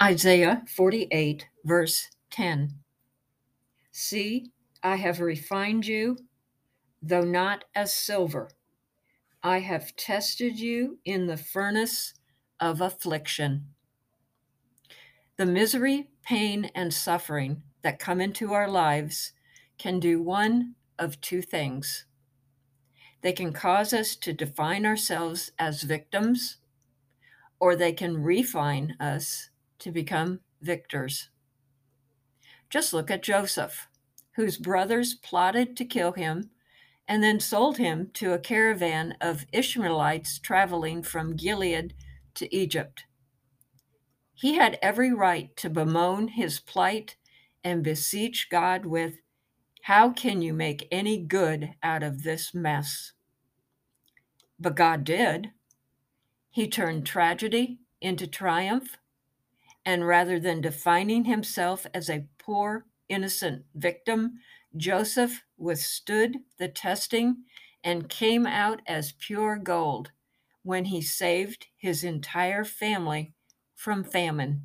Isaiah 48, verse 10. See, I have refined you, though not as silver. I have tested you in the furnace of affliction. The misery, pain, and suffering that come into our lives can do one of two things. They can cause us to define ourselves as victims, or they can refine us to become victors. Just look at Joseph, whose brothers plotted to kill him and then sold him to a caravan of Ishmaelites traveling from Gilead to Egypt. He had every right to bemoan his plight and beseech God with, How can you make any good out of this mess? But God did. He turned tragedy into triumph, and rather than defining himself as a poor, innocent victim, Joseph withstood the testing and came out as pure gold when he saved his entire family from famine.